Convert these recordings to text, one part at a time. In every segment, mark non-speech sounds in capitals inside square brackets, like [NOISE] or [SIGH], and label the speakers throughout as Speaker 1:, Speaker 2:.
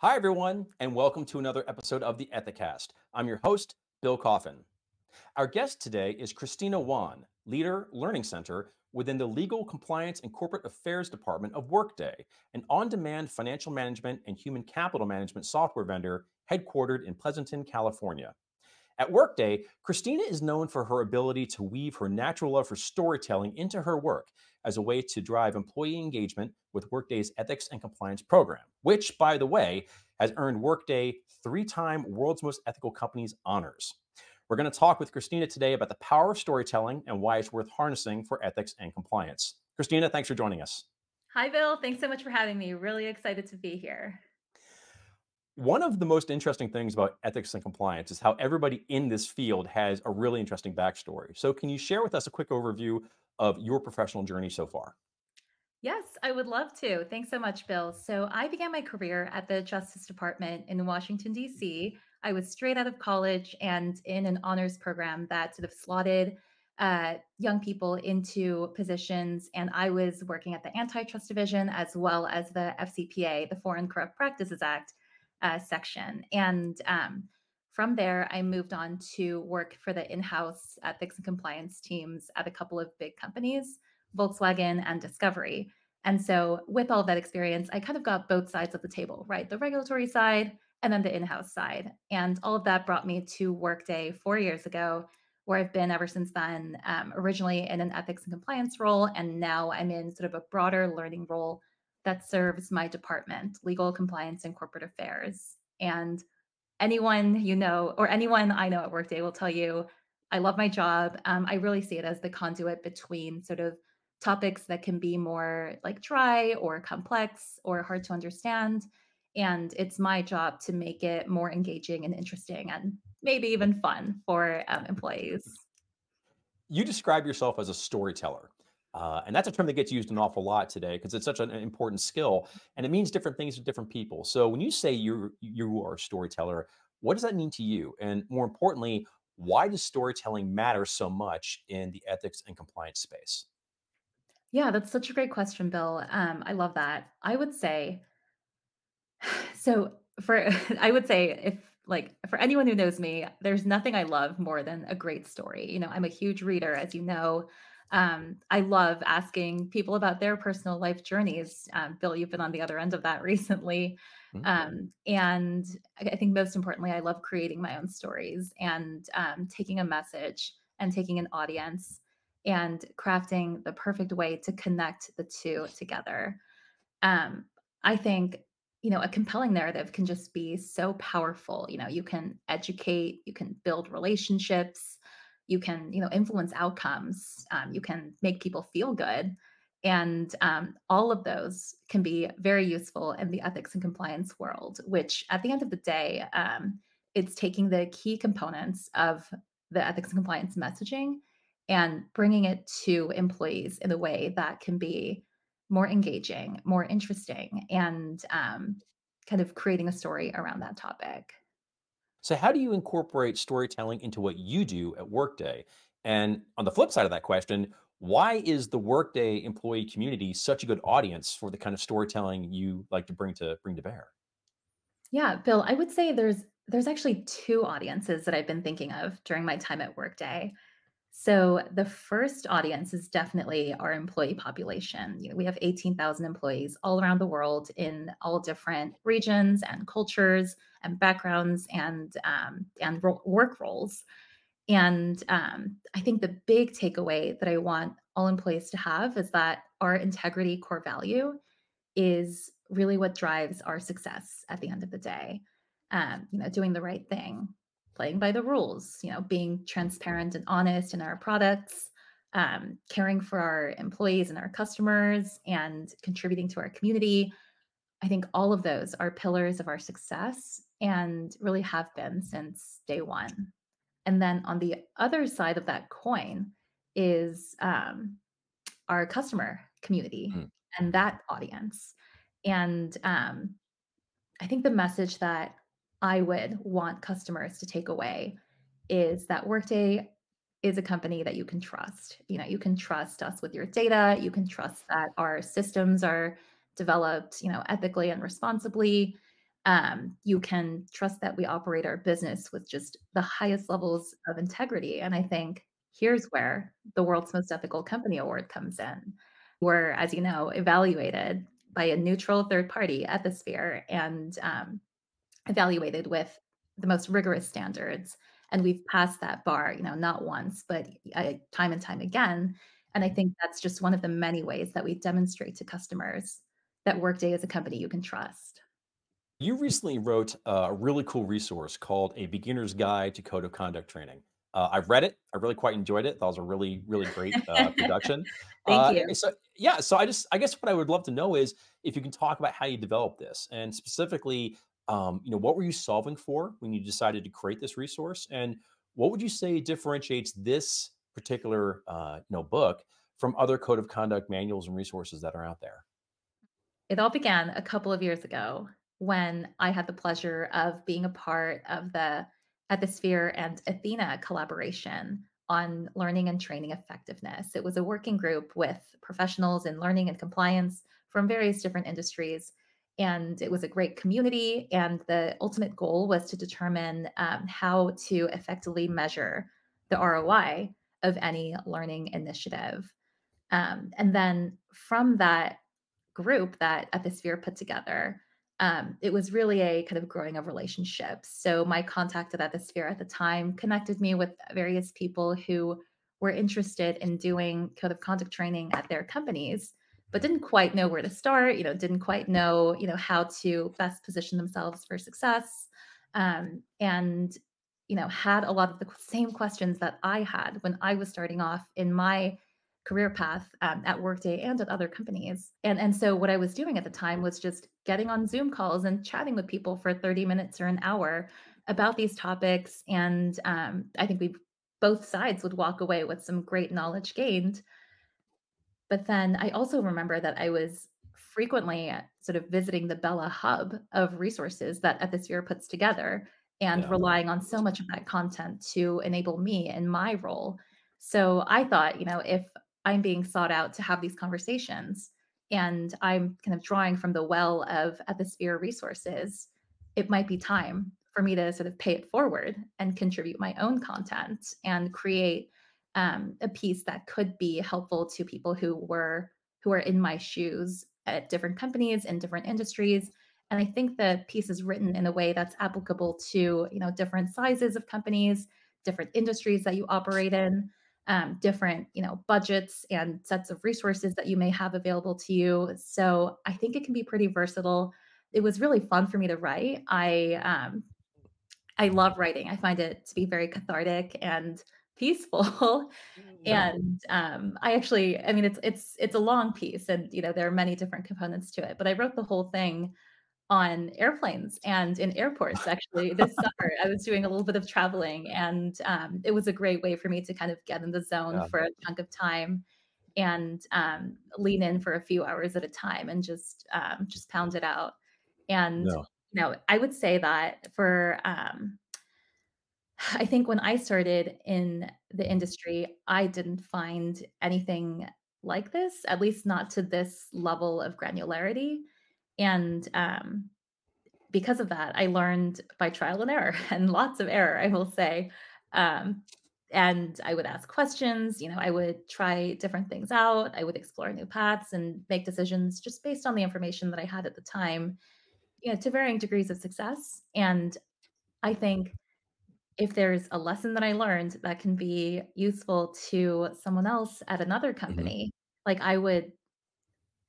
Speaker 1: Hi, everyone, and welcome to another episode of the Ethicast. I'm your host, Bill Coffin. Our guest today is Christina Won, Leader Learning Center within the Legal Compliance and Corporate Affairs Department of Workday, an on demand financial management and human capital management software vendor headquartered in Pleasanton, California. At Workday, Christina is known for her ability to weave her natural love for storytelling into her work as a way to drive employee engagement with Workday's ethics and compliance program, which, by the way, has earned Workday three time World's Most Ethical Companies honors. We're going to talk with Christina today about the power of storytelling and why it's worth harnessing for ethics and compliance. Christina, thanks for joining us.
Speaker 2: Hi, Bill. Thanks so much for having me. Really excited to be here.
Speaker 1: One of the most interesting things about ethics and compliance is how everybody in this field has a really interesting backstory. So, can you share with us a quick overview of your professional journey so far?
Speaker 2: Yes, I would love to. Thanks so much, Bill. So, I began my career at the Justice Department in Washington, D.C. I was straight out of college and in an honors program that sort of slotted uh, young people into positions. And I was working at the Antitrust Division as well as the FCPA, the Foreign Corrupt Practices Act uh, section. And um, from there, I moved on to work for the in house ethics and compliance teams at a couple of big companies, Volkswagen and Discovery. And so, with all that experience, I kind of got both sides of the table, right? The regulatory side and then the in house side. And all of that brought me to Workday four years ago, where I've been ever since then, um, originally in an ethics and compliance role. And now I'm in sort of a broader learning role that serves my department, legal compliance and corporate affairs. And anyone you know, or anyone I know at Workday will tell you, I love my job. Um, I really see it as the conduit between sort of topics that can be more like dry or complex or hard to understand. And it's my job to make it more engaging and interesting and maybe even fun for um, employees.
Speaker 1: You describe yourself as a storyteller. Uh, and that's a term that gets used an awful lot today because it's such an important skill and it means different things to different people. So when you say you're you are a storyteller, what does that mean to you? And more importantly, why does storytelling matter so much in the ethics and compliance space?
Speaker 2: Yeah, that's such a great question, Bill. Um, I love that. I would say [SIGHS] so for [LAUGHS] I would say if like for anyone who knows me, there's nothing I love more than a great story. You know, I'm a huge reader, as you know. Um, I love asking people about their personal life journeys. Um, Bill, you've been on the other end of that [LAUGHS] recently.
Speaker 1: Mhm.
Speaker 2: Um, and I I think most importantly, I love creating my own stories and um, taking a message and taking an audience and crafting the perfect way to connect the two together. Um, I think, you know, a compelling narrative can just be so powerful. You know, you can educate, you can build relationships, you can, you know, influence outcomes, um, you can make people feel good. And um, all of those can be very useful in the ethics and compliance world, which at the end of the day, um, it's taking the key components of the ethics and compliance messaging and bringing it to employees in a way that can be more engaging, more interesting, and um, kind of creating a story around that topic.
Speaker 1: So how do you incorporate storytelling into what you do at Workday? And on the flip side of that question, why is the Workday employee community such a good audience for the kind of storytelling you like to bring to bring to bear?
Speaker 2: Yeah, Bill, I would say there's there's actually two audiences that I've been thinking of during my time at Workday. So the first audience is definitely our employee population. You know, we have 18,000 employees all around the world in all different regions and cultures and backgrounds and um, and ro- work roles. And um, I think the big takeaway that I want all employees to have is that our integrity core value is really what drives our success at the end of the day. Um, you know, doing the right thing, playing by the rules, you know, being transparent and honest in our products, um, caring for our employees and our customers, and contributing to our community. I think all of those are pillars of our success and really have been since day one. And then on the other side of that coin is um, our customer community
Speaker 1: Mm.
Speaker 2: and that audience. And um, I think the message that I would want customers to take away is that Workday is a company that you can trust. You know, you can trust us with your data. You can trust that our systems are developed, you know, ethically and responsibly. um, you can trust that we operate our business with just the highest levels of integrity. And I think here's where the world's most ethical company award comes in. We're, as you know, evaluated by a neutral third party, Ethisphere, and um, evaluated with the most rigorous standards. And we've passed that bar, you know, not once, but uh, time and time again. And I think that's just one of the many ways that we demonstrate to customers that Workday is a company you can trust.
Speaker 1: You recently wrote a really cool resource called A Beginner's Guide to Code of Conduct Training. Uh, I've read it. I really quite enjoyed it. That was a really, really great uh, production. [LAUGHS]
Speaker 2: Thank
Speaker 1: Uh,
Speaker 2: you.
Speaker 1: so yeah, so I just, I guess what I would love to know is if you can talk about how you developed this, and specifically, um, you know, what were you solving for when you decided to create this resource, and what would you say differentiates this particular, uh, you know, book from other code of conduct manuals and resources that are out there?
Speaker 2: It all began a couple of years ago when I had the pleasure of being a part of the Ethisphere and Athena collaboration on learning and training effectiveness. It was a working group with professionals in learning and compliance from various different industries. And it was a great community. And the ultimate goal was to determine um, how to effectively measure the ROI of any learning initiative. Um, and then from that group that Ethisphere put together, um, it was really a kind of growing of relationships. So my contact at Ethisphere at the time connected me with various people who were interested in doing code of conduct training at their companies, but didn't quite know where to start. You know, didn't quite know you know how to best position themselves for success, um, and you know had a lot of the same questions that I had when I was starting off in my career path um, at Workday and at other companies. And and so what I was doing at the time was just getting on Zoom calls and chatting with people for 30 minutes or an hour about these topics. And um, I think we both sides would walk away with some great knowledge gained. But then I also remember that I was frequently sort of visiting the BELA hub of resources that Ethisphere puts together and
Speaker 1: Yeah.
Speaker 2: relying on so much of that content to enable me in my role. So I thought, you know, if I'm being sought out to have these conversations and I'm kind of drawing from the well of Ethisphere resources, it might be time for me to sort of pay it forward and contribute my own content and create um, a piece that could be helpful to people who were who are in my shoes at different companies in different industries. And i think the piece is written in a way that's applicable to you know different sizes of companies different industries that you operate in um, different you know budgets and sets of resources that you may have available to you. So i think it can be pretty versatile. It was really fun for me to write. I um, i love writing. I find it to be very cathartic and peaceful [LAUGHS] and um, i actually i mean it's it's it's a long piece and you know there are many different components to it but i wrote the whole thing on airplanes and in airports actually this [LAUGHS] summer i was doing a little bit of traveling and um, it was a great way for me to kind of get in the zone
Speaker 1: Yeah.
Speaker 2: for a chunk of time and um, lean in for a few hours at a time and just um, just pound it out and
Speaker 1: No.
Speaker 2: you know i would say that for um, i think when i started in the industry i didn't find anything like this at least not to this level of granularity and um, because of that, I learned by trial and error [LAUGHS] and lots of error, I will say. Um, and I would ask questions, you know, I would try different things out, I would explore new paths and make decisions just based on the information that I had at the time, you know, to varying degrees of success. And I think if there's a lesson that I learned that can be useful to someone else at another
Speaker 1: hmm
Speaker 2: company, like I would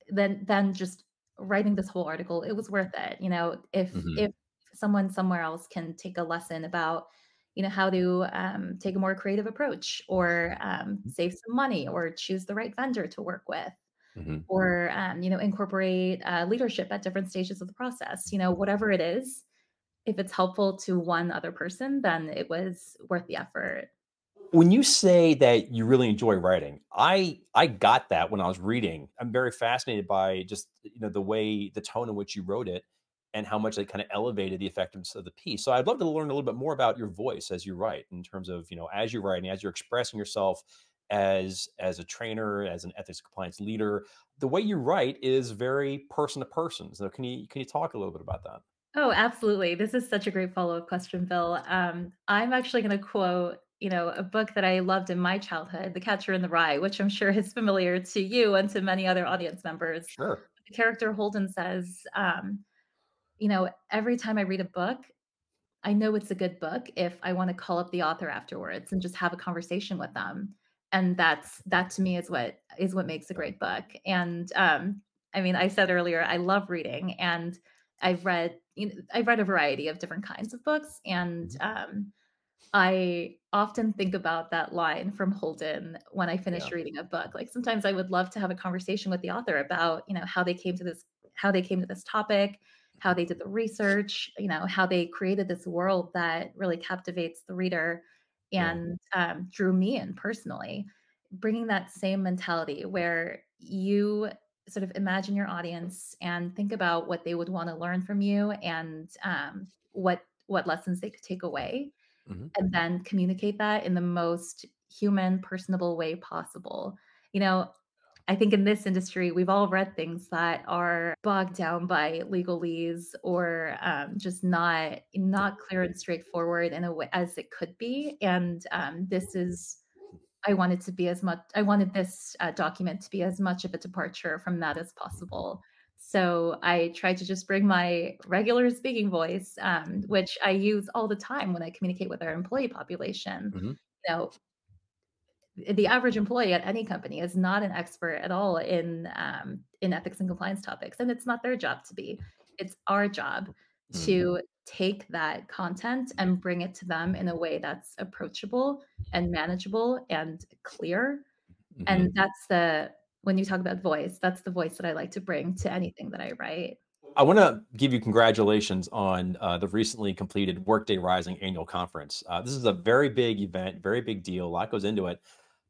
Speaker 2: then then just writing this whole article, it was worth it. You know, if
Speaker 1: hmm
Speaker 2: if someone somewhere else can take a lesson about, you know, how to um, take a more creative approach or um, save some money or choose the right vendor to work with
Speaker 1: hmm
Speaker 2: or um, you know incorporate uh, leadership at different stages of the process you know whatever it is if it's helpful to one other person then it was worth the effort
Speaker 1: When you say that you really enjoy writing, I I got that when I was reading. I'm very fascinated by just, you know, the way the tone in which you wrote it and how much it kind of elevated the effectiveness of the piece. So I'd love to learn a little bit more about your voice as you write in terms of, you know, as you're writing, as you're expressing yourself as as a trainer, as an ethics compliance leader. The way you write is very person to person. So can you can you talk a little bit about that?
Speaker 2: Oh, absolutely. This is such a great follow-up question, Bill. Um, I'm actually going to quote, you know, a book that I loved in my childhood, The Catcher in the Rye, which I'm sure is familiar to you and to many other audience members.
Speaker 1: Sure.
Speaker 2: The character Holden says, um, you know, every time I read a book, I know it's a good book if I wanna call up the author afterwards and just have a conversation with them, and that's that to me is what is what makes a great book, and, um, I mean, I said earlier, I love reading, and I've read you know, I've read a variety of different kinds of books, and,
Speaker 1: Mhm.
Speaker 2: um, I often think about that line from Holden when I
Speaker 1: Yeah.
Speaker 2: finish reading a book. Like, sometimes I would love to have a conversation with the author about, you know, how they came to this how they came to this topic, how they did the research, you know, how they created this world that really captivates the reader
Speaker 1: Yeah.
Speaker 2: and, um, drew me in personally. Bringing that same mentality where you sort of imagine your audience and think about what they would wanna learn from you and, um, what what lessons they could take away
Speaker 1: Mhm.
Speaker 2: and then communicate that in the most human, personable way possible. You know, I think in this industry, we've all read things that are bogged down by legalese or um, just not not clear and straightforward in a way as it could be. And um, this is, I wanted to be as much. I wanted this uh, document to be as much of a departure from that as possible. So I tried to just bring my regular speaking voice, um, which I use all the time when I communicate with our employee population.
Speaker 1: Mhm.
Speaker 2: You know, the average employee at any company is not an expert at all in um, in ethics and compliance topics, and it's not their job to be. It's our job
Speaker 1: Mm.
Speaker 2: to take that content and bring it to them in a way that's approachable and manageable and clear.
Speaker 1: Mhm.
Speaker 2: And that's the when you talk about voice, that's the voice that I like to bring to anything that I write.
Speaker 1: I want to give you congratulations on uh, the recently completed Workday Rising annual conference. Uh, this is a very big event, very big deal. A lot goes into it.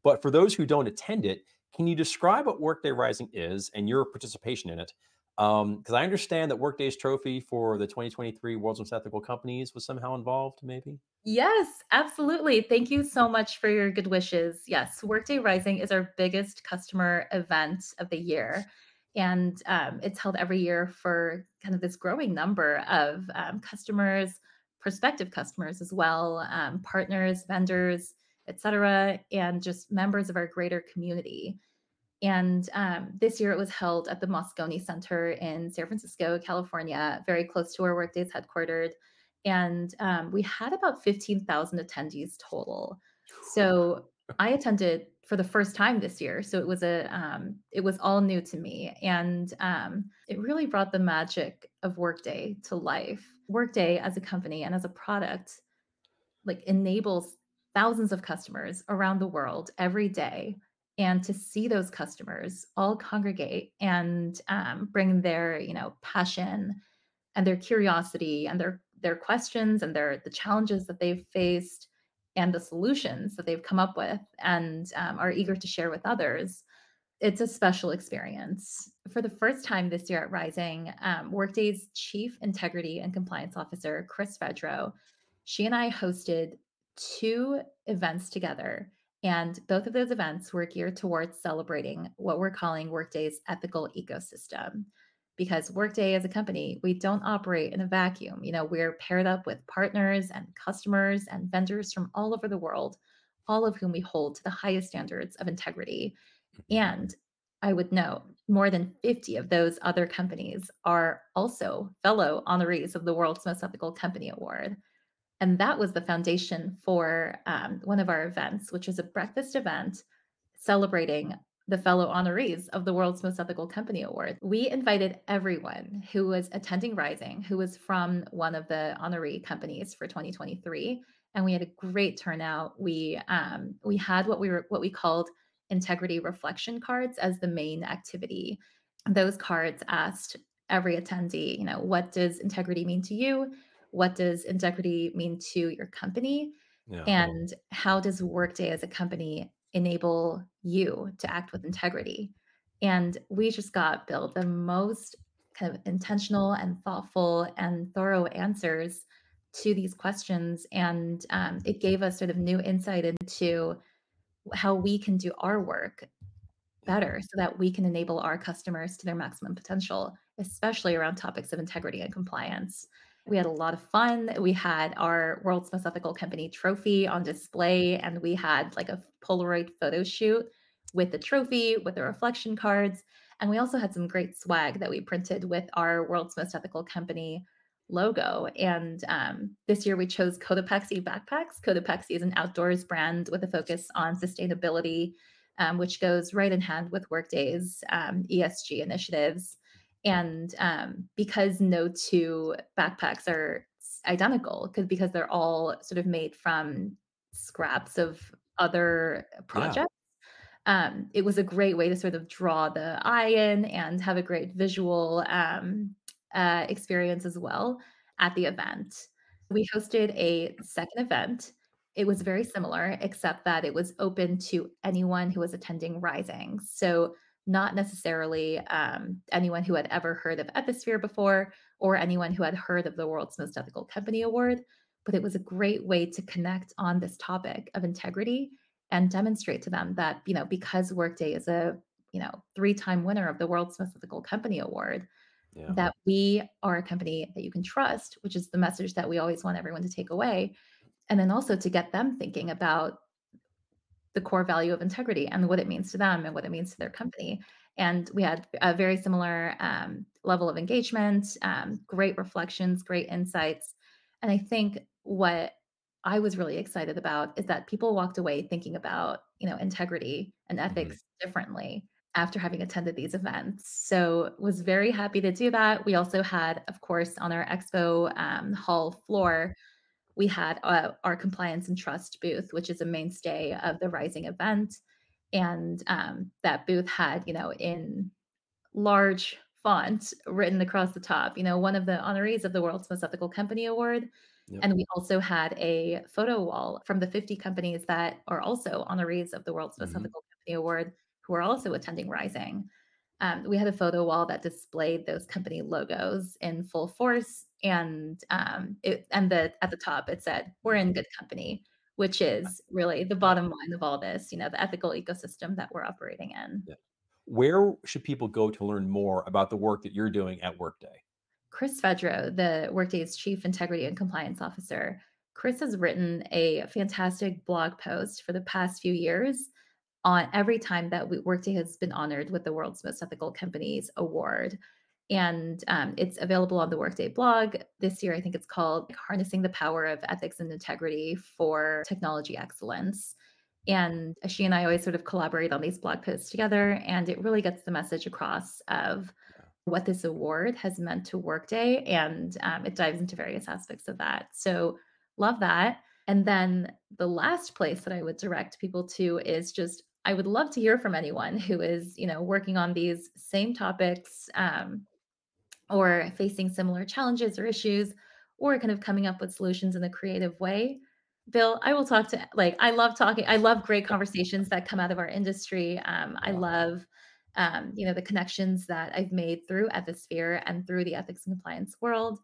Speaker 1: But for those who don't attend it, can you describe what Workday Rising is and your participation in it? Because I understand that Workday's trophy for the 2023 World's Most Ethical Companies was somehow involved, maybe?
Speaker 2: Yes, absolutely. Thank you so much for your good wishes. Yes, Workday Rising is our biggest customer event of the year. And um, it's held every year for kind of this growing number of um, customers, prospective customers as well, um, partners, vendors, et cetera, and just members of our greater community. And um, this year it was held at the Moscone Center in San Francisco, California, very close to where Workday is headquartered. And um, we had about 15,000 attendees total. So [LAUGHS] I attended for the first time this year. So it was a um, it was all new to me, and um, it really brought the magic of Workday to life. Workday as a company and as a product like enables thousands of customers around the world every day and to see those customers all congregate and um, bring their you know passion and their curiosity and their their questions and their the challenges that they've faced and the solutions that they've come up with and um, are eager to share with others it's a special experience. For the first time this year at Rising, um, Workday's Chief Integrity and Compliance Officer, Chris fedro she and I hosted two events together. And both of those events were geared towards celebrating what we're calling Workday's ethical ecosystem. Because Workday as a company, we don't operate in a vacuum. You know, we're paired up with partners and customers and vendors from all over the world, all of whom we hold to the highest standards of integrity
Speaker 1: Mhm.
Speaker 2: and I would note more than 50 of those other companies are also fellow honorees of the World's Most Ethical Company Award. And that was the foundation for um, one of our events, which was a breakfast event celebrating the fellow honorees of the World's Most Ethical Company Award. We invited everyone who was attending Rising, who was from one of the honoree companies for 2023, and we had a great turnout. We um, we had what we were what we called integrity reflection cards as the main activity. Those cards asked every attendee, you know, what does integrity mean to you? What does integrity mean to your company?
Speaker 1: Yeah.
Speaker 2: And how does Workday as a company enable you to act with integrity? And we just got Bill the most kind of intentional and thoughtful and thorough answers to these questions. And um, it gave us sort of new insight into how we can do our work better so that we can enable our customers to their maximum potential, especially around topics of integrity and compliance. We had a lot of fun. We had our World's Most Ethical Company trophy on display, and we had like a Polaroid photo shoot with the trophy, with the reflection cards. And we also had some great swag that we printed with our World's Most Ethical Company logo. And um, this year we chose Cotopaxi backpacks. Cotopaxi is an outdoors brand with a focus on sustainability, um, which goes right in hand with Workday's um, ESG initiatives. And um, because no two backpacks are identical, because because they're all sort of made from scraps of other projects. Yeah. Um, it was a great way to sort of draw the eye in and have a great visual um, uh, experience as well at the event. We hosted a second event. It was very similar, except that it was open to anyone who was attending Rising. So, not necessarily um, anyone who had ever heard of Ethisphere before or anyone who had heard of the World's Most Ethical Company Award, but it was a great way to connect on this topic of integrity and demonstrate to them that, you know, because Workday is a, you know, three-time winner of the World's Most Ethical Company Award, yeah. that we are a company that you can trust, which is the message that we always want everyone to take away. And then also to get them thinking about the core value of integrity and what it means to them and what it means to their company. And we had a very similar um, level of engagement, um, great reflections, great insights. And I think what I was really excited about is that people walked away thinking about, you know, integrity and mm-hmm. ethics mm-hmm. differently after having attended these events. So was very happy to do that. We also had, of course, on our expo um, hall floor, we had uh, our compliance and trust booth, which is a mainstay of the Rising event. And um, that booth had, you know, in large font written across the top, you know, one of the honorees of the World's Most Ethical Company Award. Yep. And we also had a photo wall from the 50 companies that are also honorees of the World's Most mm-hmm. Ethical Company Award who are also attending Rising. Um, we had a photo wall that displayed those company logos in full force, and um, it and the at the top it said "We're in good company," which is really the bottom line of all this. You know, the ethical ecosystem that we're operating in. Yeah.
Speaker 1: Where should people go to learn more about the work that you're doing at Workday?
Speaker 2: Chris Fedro, the Workday's Chief Integrity and Compliance Officer, Chris has written a fantastic blog post for the past few years on every time that we, Workday has been honored with the World's Most Ethical Companies Award. And um, it's available on the Workday blog. This year, I think it's called Harnessing the Power of Ethics and Integrity for Technology Excellence. And she and I always sort of collaborate on these blog posts together. And it really gets the message across of what this award has meant to Workday. And um, it dives into various aspects of that. So, love that. And then the last place that I would direct people to is just I would love to hear from anyone who is, you know, working on these same topics um, or facing similar challenges or issues or kind of coming up with solutions in a creative way. Bill, I will talk to like I love talking. I love great conversations that come out of our industry. Um, I love um, you know the connections that I've made through Ethisphere and through the ethics and compliance world.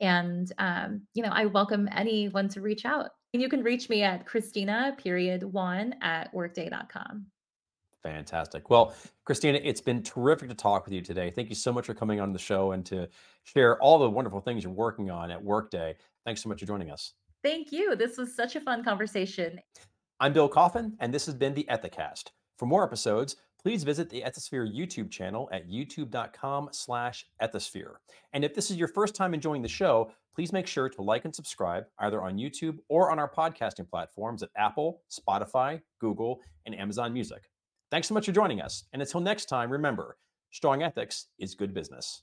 Speaker 2: And um, you know, I welcome anyone to reach out. And you can reach me at Christina period Won at workday.com.
Speaker 1: Fantastic. Well, Christina, it's been terrific to talk with you today. Thank you so much for coming on the show and to share all the wonderful things you're working on at Workday. Thanks so much for joining us.
Speaker 2: Thank you. This was such a fun conversation.
Speaker 1: I'm Bill Coffin, and this has been the Ethicast. For more episodes, please visit the Ethisphere YouTube channel at youtube.com slash ethisphere. And if this is your first time enjoying the show, please make sure to like and subscribe either on YouTube or on our podcasting platforms at Apple, Spotify, Google, and Amazon Music. Thanks so much for joining us. And until next time, remember, strong ethics is good business.